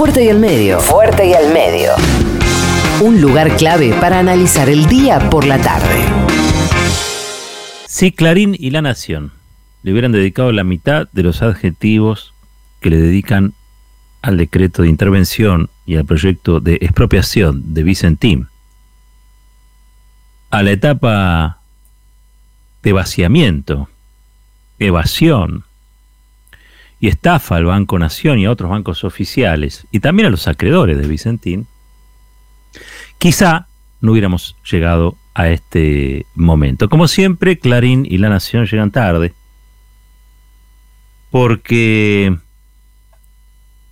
Fuerte y al medio. Fuerte y al medio. Un lugar clave para analizar el día por la tarde. Si Clarín y La Nación le hubieran dedicado la mitad de los adjetivos que le dedican al decreto de intervención y al proyecto de expropiación de Vicentín, a la etapa de vaciamiento, evasión y estafa al Banco Nación y a otros bancos oficiales, y también a los acreedores de Vicentín, quizá no hubiéramos llegado a este momento. Como siempre, Clarín y La Nación llegan tarde, porque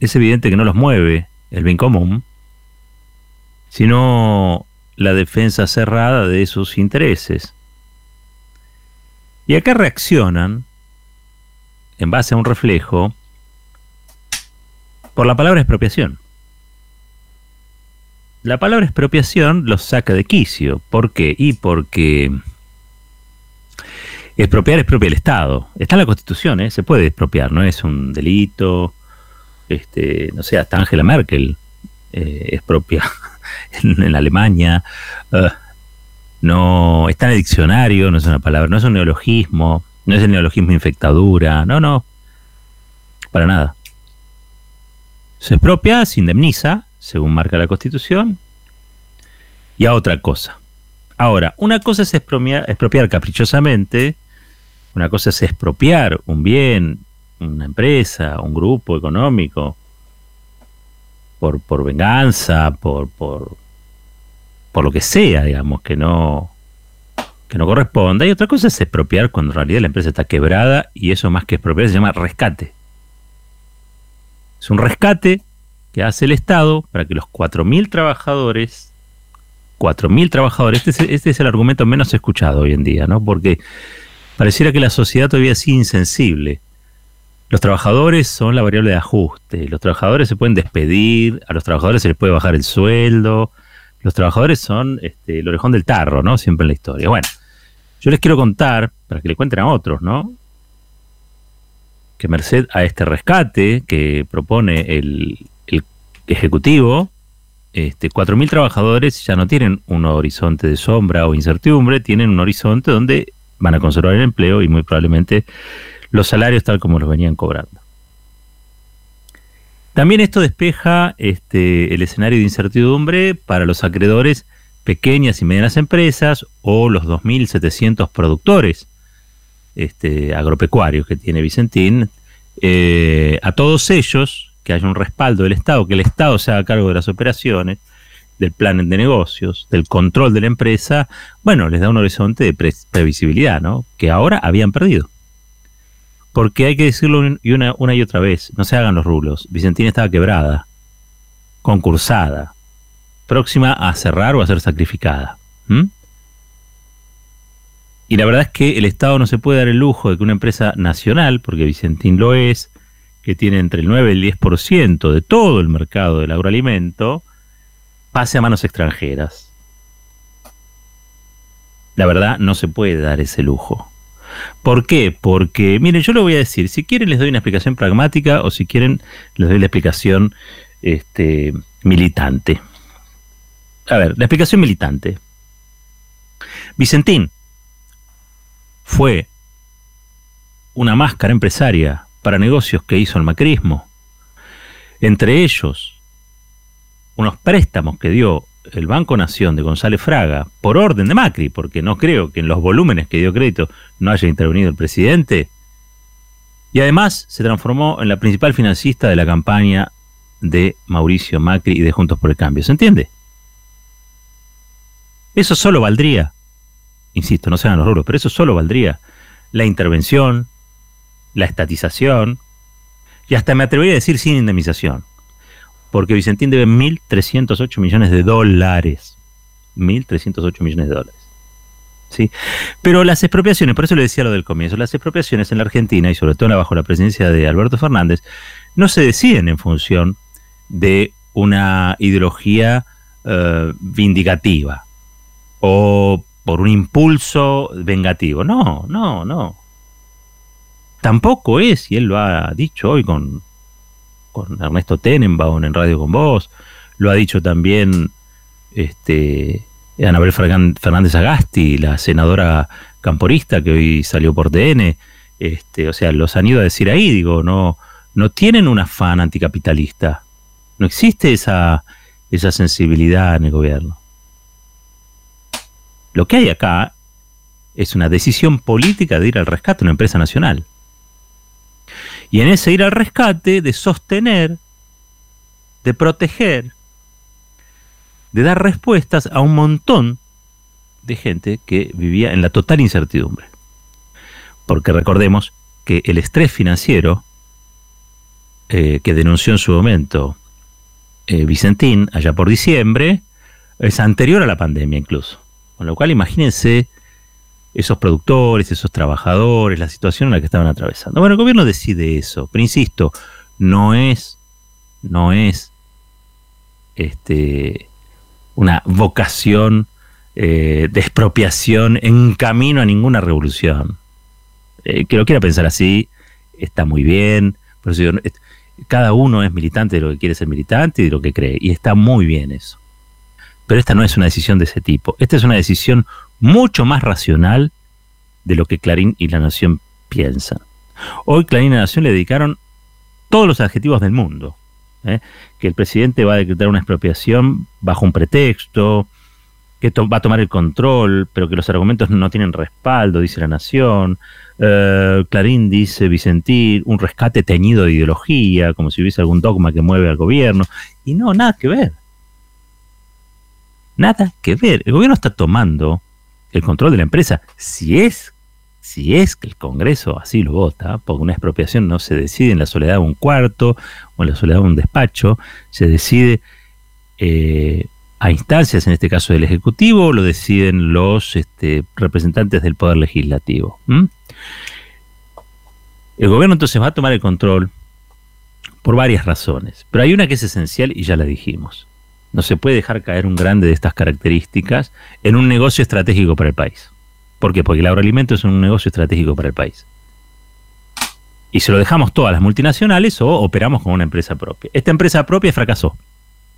es evidente que no los mueve el bien común, sino la defensa cerrada de sus intereses. Y acá reaccionan, en base a un reflejo, por la palabra expropiación. La palabra expropiación los saca de quicio. ¿Por qué? Y porque expropiar expropia el Estado. Está en la Constitución, ¿eh? se puede expropiar, no es un delito. Este, no sé, hasta Angela Merkel eh, expropia en, Alemania. Uh, no está en el diccionario, no es una palabra, no es un neologismo, no es el neologismo infectadura, no, no, para nada. Se expropia, se indemniza, según marca la Constitución, y a otra cosa. Ahora, una cosa es expropiar, expropiar caprichosamente, una cosa es expropiar un bien, una empresa, un grupo económico, por, por venganza, por, por, por lo que sea, digamos, que no, que no corresponda. Y otra cosa es expropiar cuando en realidad la empresa está quebrada y eso más que expropiar se llama rescate. Es un rescate que hace el Estado para que los 4.000 trabajadores, 4.000 trabajadores, este es, este es el argumento menos escuchado hoy en día, ¿no? Porque pareciera que la sociedad todavía es insensible los trabajadores son la variable de ajuste. Los trabajadores se pueden despedir, a los trabajadores se les puede bajar el sueldo. Los trabajadores son este, el orejón del tarro, ¿no? Siempre en la historia. Bueno, yo les quiero contar, para que le cuenten a otros, ¿no? Que merced a este rescate que propone el, Ejecutivo, este, 4.000 trabajadores ya no tienen un horizonte de sombra o incertidumbre, tienen un horizonte donde van a conservar el empleo y muy probablemente los salarios tal como los venían cobrando. También esto despeja este, el escenario de incertidumbre para los acreedores pequeñas y medianas empresas o los 2.700 productores este, agropecuarios que tiene Vicentín. Eh, a todos ellos, que haya un respaldo del Estado, que el Estado se haga cargo de las operaciones, del plan de negocios, del control de la empresa, bueno, les da un horizonte de previsibilidad, ¿no? Que ahora habían perdido. Porque hay que decirlo una, una y otra vez, no se hagan los rulos. Vicentina estaba quebrada, concursada, próxima a cerrar o a ser sacrificada. Y la verdad es que el Estado no se puede dar el lujo de que una empresa nacional, porque Vicentín lo es, que tiene entre el 9 y el 10% de todo el mercado del agroalimento, pase a manos extranjeras. La verdad, no se puede dar ese lujo. ¿Por qué? Porque, miren, yo lo voy a decir, si quieren les doy una explicación pragmática o si quieren les doy la explicación este, militante. A ver, la explicación militante. Vicentín fue una máscara empresaria para negocios que hizo el macrismo. Entre ellos, unos préstamos que dio el Banco Nación de González Fraga, por orden de Macri, porque no creo que en los volúmenes que dio crédito no haya intervenido el presidente, y además se transformó en la principal financista de la campaña de Mauricio Macri y de Juntos por el Cambio. ¿Se entiende? Eso solo valdría, insisto, no sean los ruros, pero eso solo valdría la intervención, la estatización, y hasta me atrevería a decir sin indemnización porque Vicentín debe 1.308 millones de dólares. 1.308 millones de dólares. ¿Sí? Pero las expropiaciones, por eso le decía lo del comienzo, las expropiaciones en la Argentina y sobre todo bajo la presidencia de Alberto Fernández, no se deciden en función de una ideología eh, vindicativa o por un impulso vengativo. No, no, no. Tampoco es, y él lo ha dicho hoy con con Ernesto Tenenbaum en Radio con Vos, lo ha dicho también este, Anabel Fernández Agasti, la senadora camporista que hoy salió por TN, este, o sea, los han ido a decir ahí, digo, no, no tienen un afán anticapitalista, no existe esa, esa sensibilidad en el gobierno. Lo que hay acá es una decisión política de ir al rescate de una empresa nacional. Y en ese ir al rescate, de sostener, de proteger, de dar respuestas a un montón de gente que vivía en la total incertidumbre. Porque recordemos que el estrés financiero eh, que denunció en su momento eh, Vicentín, allá por diciembre, es anterior a la pandemia incluso. Con lo cual imagínense esos productores, esos trabajadores, la situación en la que estaban atravesando. Bueno, el gobierno decide eso, pero insisto, no es, no es este, una vocación eh, de expropiación en camino a ninguna revolución. Eh, que lo quiera pensar así, está muy bien, pero cada uno es militante de lo que quiere ser militante y de lo que cree, y está muy bien eso. Pero esta no es una decisión de ese tipo, esta es una decisión mucho más racional de lo que Clarín y La Nación piensan. Hoy Clarín y La Nación le dedicaron todos los adjetivos del mundo. ¿eh? Que el presidente va a decretar una expropiación bajo un pretexto, que va a tomar el control, pero que los argumentos no tienen respaldo, dice La Nación. Eh, Clarín dice Vicentín, un rescate teñido de ideología, como si hubiese algún dogma que mueve al gobierno. Y no, nada que ver. Nada que ver. El gobierno está tomando el control de la empresa, si es, si es que el Congreso así lo vota, porque una expropiación no se decide en la soledad de un cuarto o en la soledad de un despacho, se decide eh, a instancias, en este caso del Ejecutivo, lo deciden los este, representantes del Poder Legislativo. El gobierno entonces va a tomar el control por varias razones, pero hay una que es esencial y ya la dijimos. No se puede dejar caer un grande de estas características en un negocio estratégico para el país. ¿Por qué? Porque el agroalimento es un negocio estratégico para el país. Y se lo dejamos todas las multinacionales o operamos con una empresa propia. Esta empresa propia fracasó.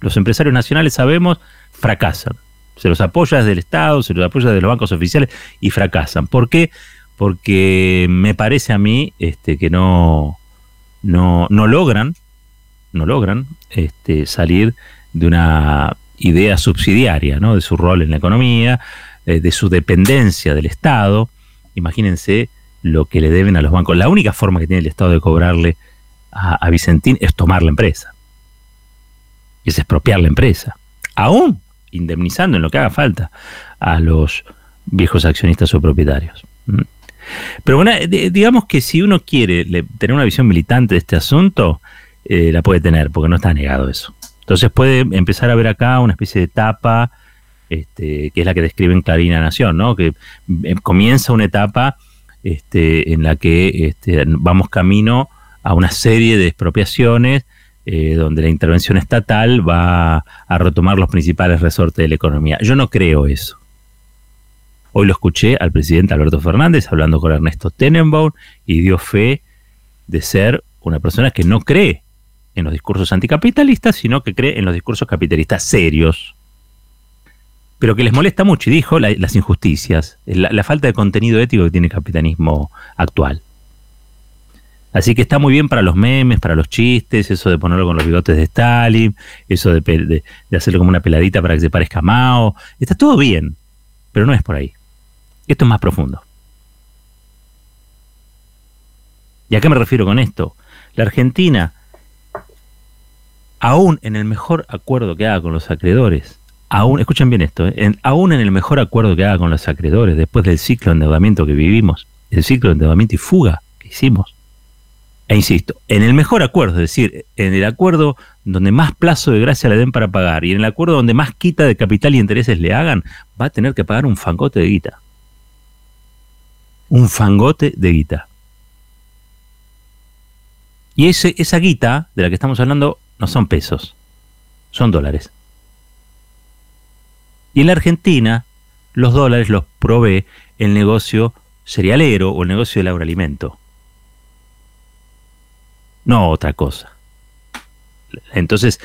Los empresarios nacionales sabemos, fracasan. Se los apoya desde el Estado, se los apoya desde los bancos oficiales y fracasan. ¿Por qué? Porque me parece a mí este, que no, no, no logran, no logran este, salir de una idea subsidiaria, ¿no? de su rol en la economía, eh, de su dependencia del Estado. Imagínense lo que le deben a los bancos. La única forma que tiene el Estado de cobrarle a, Vicentín es tomar la empresa. Es expropiar la empresa. Aún indemnizando en lo que haga falta a los viejos accionistas o propietarios. ¿Mm? Pero bueno, digamos que si uno quiere tener una visión militante de este asunto, eh, la puede tener, porque no está negado eso. Entonces puede empezar a ver acá una especie de etapa, este, que es la que describe en Clarina Nación, ¿no? que eh, comienza una etapa este, en la que este, vamos camino a una serie de expropiaciones eh, donde la intervención estatal va a retomar los principales resortes de la economía. Yo no creo eso. Hoy lo escuché al presidente Alberto Fernández hablando con Ernesto Tenenbaum y dio fe de ser una persona que no cree en los discursos anticapitalistas, sino que cree en los discursos capitalistas serios. Pero que les molesta mucho, y dijo, las injusticias, la, falta de contenido ético que tiene el capitalismo actual. Así que está muy bien para los memes, para los chistes, eso de ponerlo con los bigotes de Stalin, eso de, hacerlo como una peladita para que se parezca a Mao. Está todo bien, pero no es por ahí. Esto es más profundo. ¿Y a qué me refiero con esto? La Argentina aún en el mejor acuerdo que haga con los acreedores, aún, escuchen bien esto, ¿eh? aún en el mejor acuerdo que haga con los acreedores, después del ciclo de endeudamiento que vivimos, el ciclo de endeudamiento y fuga que hicimos, e insisto, en el mejor acuerdo, es decir, en el acuerdo donde más plazo de gracia le den para pagar y en el acuerdo donde más quita de capital y intereses le hagan, va a tener que pagar un fangote de guita. Un fangote de guita. Y ese, esa guita de la que estamos hablando no son pesos, son dólares. Y en la Argentina, los dólares los provee el negocio cerealero o el negocio del agroalimento. No otra cosa. Entonces,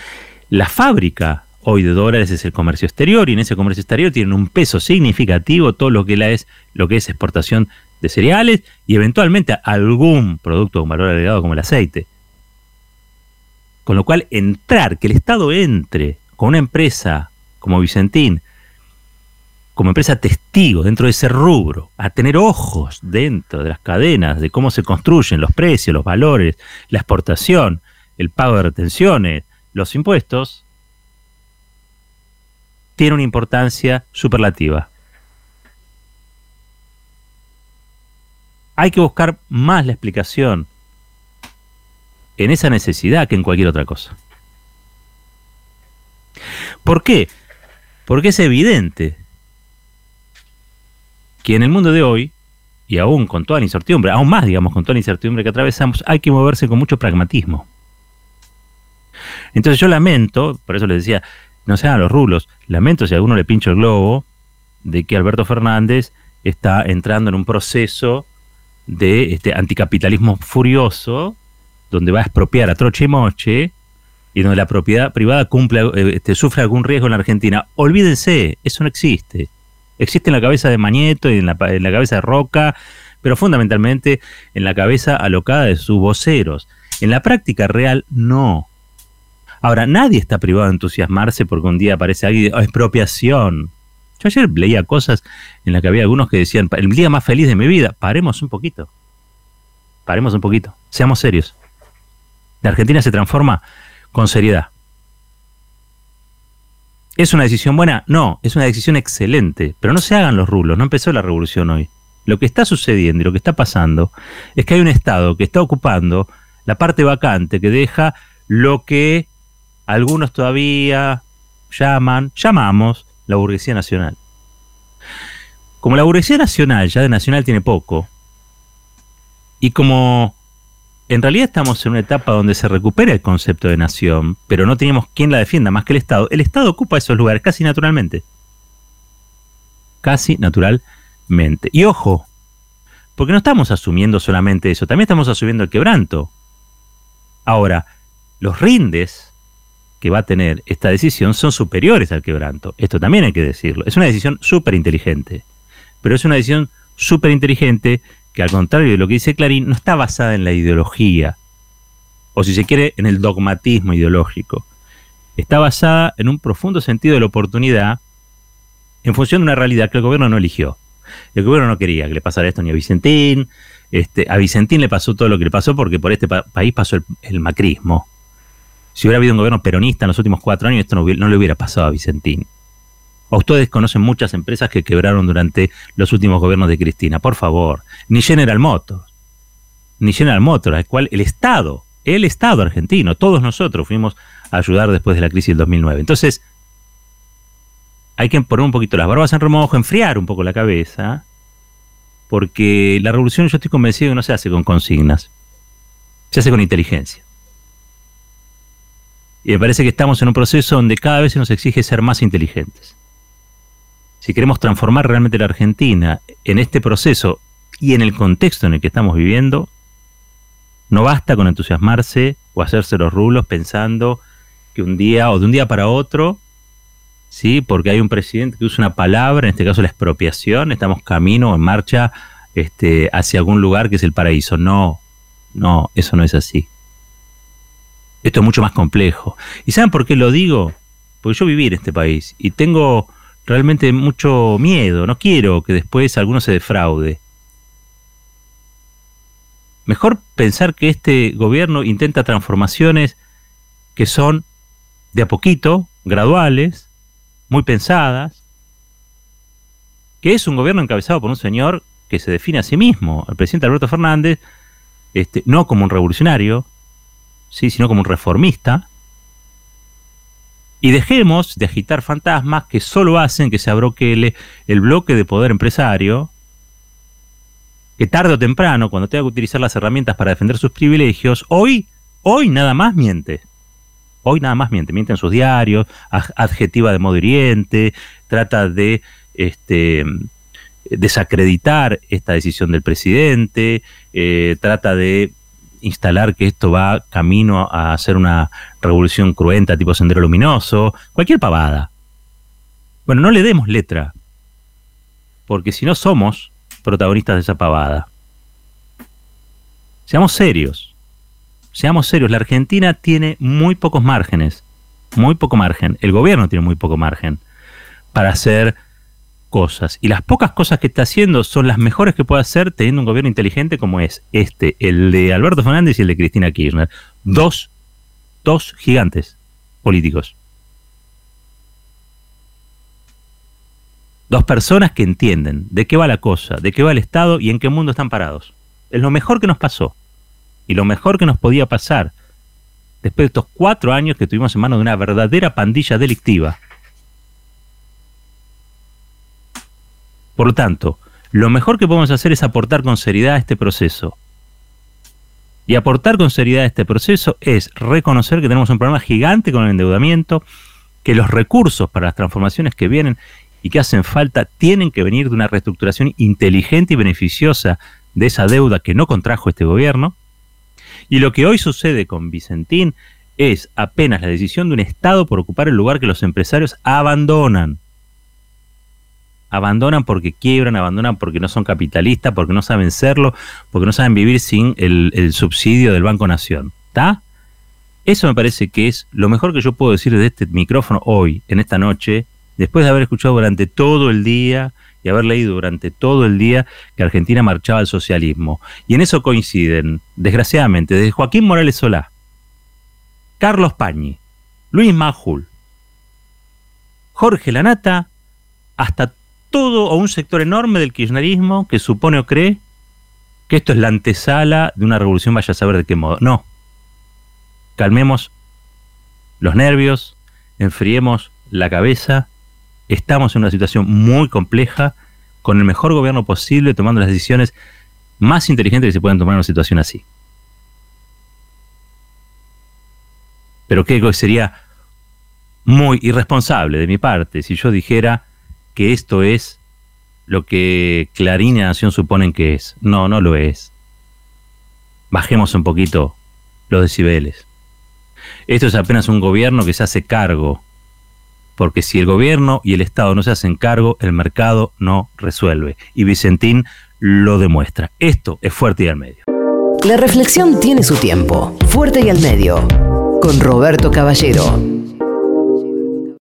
la fábrica hoy de dólares es el comercio exterior y en ese comercio exterior tienen un peso significativo todo lo que, la es, lo que es exportación de cereales y eventualmente algún producto con valor agregado como el aceite. Con lo cual, entrar, que el Estado entre con una empresa como Vicentín, como empresa testigo dentro de ese rubro, a tener ojos dentro de las cadenas de cómo se construyen los precios, los valores, la exportación, el pago de retenciones, los impuestos, tiene una importancia superlativa. Hay que buscar más la explicación en esa necesidad que en cualquier otra cosa. ¿Por qué? Porque es evidente que en el mundo de hoy, y aún con toda la incertidumbre, aún más, digamos, con toda la incertidumbre que atravesamos, hay que moverse con mucho pragmatismo. Entonces yo lamento, por eso les decía, no sean los rulos, lamento si a alguno le pincho el globo de que Alberto Fernández está entrando en un proceso de este anticapitalismo furioso, donde va a expropiar a troche moche, y donde la propiedad privada cumple, eh, este, sufre algún riesgo en la Argentina. Olvídense, eso no existe. Existe en la cabeza de Mañeto y en la, en la cabeza de Roca, pero fundamentalmente en la cabeza alocada de sus voceros. En la práctica real, no. Ahora, nadie está privado de entusiasmarse porque un día aparece alguien, oh, expropiación. Yo ayer leía cosas en las que había algunos que decían, el día más feliz de mi vida, paremos un poquito. Paremos un poquito, seamos serios. La Argentina se transforma con seriedad. ¿Es una decisión buena? No, es una decisión excelente, pero no se hagan los rulos, no empezó la revolución hoy. Lo que está sucediendo y lo que está pasando es que hay un Estado que está ocupando la parte vacante que deja lo que algunos todavía llaman, llamamos, la burguesía nacional. Como la burguesía nacional ya de nacional tiene poco, y como en realidad estamos en una etapa donde se recupera el concepto de nación, pero no tenemos quien la defienda más que el Estado. El Estado ocupa esos lugares casi naturalmente. Casi naturalmente. Y ojo, porque no estamos asumiendo solamente eso, también estamos asumiendo el quebranto. Ahora, los rindes que va a tener esta decisión son superiores al quebranto. Esto también hay que decirlo. Es una decisión súper inteligente. Pero es una decisión súper inteligente que al contrario de lo que dice Clarín, no está basada en la ideología, o si se quiere, en el dogmatismo ideológico. Está basada en un profundo sentido de la oportunidad en función de una realidad que el gobierno no eligió. El gobierno no quería que le pasara esto ni a Vicentín. Este, a Vicentín le pasó todo lo que le pasó porque por este país pasó el, macrismo. Si hubiera habido un gobierno peronista en los últimos cuatro años, esto no, no le hubiera pasado a Vicentín. O ustedes conocen muchas empresas que quebraron durante los últimos gobiernos de Cristina. Por favor, ni General Motors, ni General Motors, al cual el Estado, el Estado argentino, todos nosotros fuimos a ayudar después de la crisis del 2009. Entonces, hay que poner un poquito las barbas en remojo, enfriar un poco la cabeza, porque la revolución yo estoy convencido que no se hace con consignas, se hace con inteligencia. Y me parece que estamos en un proceso donde cada vez se nos exige ser más inteligentes. Si queremos transformar realmente la Argentina en este proceso y en el contexto en el que estamos viviendo, no basta con entusiasmarse o hacerse los rulos pensando que un día o de un día para otro, sí, porque hay un presidente que usa una palabra, en este caso la expropiación, estamos camino en marcha este, hacia algún lugar que es el paraíso. No, no, eso no es así. Esto es mucho más complejo. ¿Y saben por qué lo digo? Porque yo viví en este país y tengo realmente mucho miedo. No quiero que después alguno se defraude. Mejor pensar que este gobierno intenta transformaciones que son de a poquito, graduales, muy pensadas, que es un gobierno encabezado por un señor que se define a sí mismo, el presidente Alberto Fernández, este, no como un revolucionario, sí, sino como un reformista, y dejemos de agitar fantasmas que solo hacen que se abroquele el bloque de poder empresario que tarde o temprano, cuando tenga que utilizar las herramientas para defender sus privilegios, hoy, hoy nada más miente. Hoy nada más miente, miente en sus diarios, adjetiva de modo hiriente, trata de este, desacreditar esta decisión del presidente, eh, trata de instalar que esto va camino a hacer una revolución cruenta tipo sendero luminoso, cualquier pavada. Bueno, no le demos letra, porque si no somos protagonistas de esa pavada. Seamos serios, seamos serios, la Argentina tiene muy pocos márgenes, muy poco margen, el gobierno tiene muy poco margen para hacer cosas. Y las pocas cosas que está haciendo son las mejores que puede hacer teniendo un gobierno inteligente como es este, el de Alberto Fernández y el de Cristina Kirchner. Dos, dos gigantes políticos. Dos personas que entienden de qué va la cosa, de qué va el Estado y en qué mundo están parados. Es lo mejor que nos pasó. Y lo mejor que nos podía pasar después de estos cuatro años que tuvimos en manos de una verdadera pandilla delictiva. Por lo tanto, lo mejor que podemos hacer es aportar con seriedad a este proceso. Y aportar con seriedad a este proceso es reconocer que tenemos un problema gigante con el endeudamiento, que los recursos para las transformaciones que vienen y que hacen falta tienen que venir de una reestructuración inteligente y beneficiosa de esa deuda que no contrajo este gobierno. Y lo que hoy sucede con Vicentín es apenas la decisión de un Estado por ocupar el lugar que los empresarios abandonan. Abandonan porque quiebran, abandonan porque no son capitalistas, porque no saben serlo, porque no saben vivir sin el, subsidio del Banco Nación. ¿Está? Eso me parece que es lo mejor que yo puedo decir de este micrófono hoy, en esta noche, después de haber escuchado durante todo el día y haber leído durante todo el día que Argentina marchaba al socialismo. Y en eso coinciden, desgraciadamente, desde Joaquín Morales Solá, Carlos Pañi, Luis Majul, Jorge Lanata, hasta todo o un sector enorme del kirchnerismo que supone o cree que esto es la antesala de una revolución, vaya a saber de qué modo. No. Calmemos los nervios, enfriemos la cabeza estamos en una situación muy compleja, con el mejor gobierno posible, tomando las decisiones más inteligentes que se pueden tomar en una situación así. Pero que sería muy irresponsable de mi parte si yo dijera que esto es lo que Clarín y Nación suponen que es. No, no lo es. Bajemos un poquito los decibeles. Esto es apenas un gobierno que se hace cargo porque si el gobierno y el Estado no se hacen cargo, el mercado no resuelve. Y Vicentín lo demuestra. Esto es Fuerte y al Medio. La reflexión tiene su tiempo. Fuerte y al Medio. Con Roberto Caballero.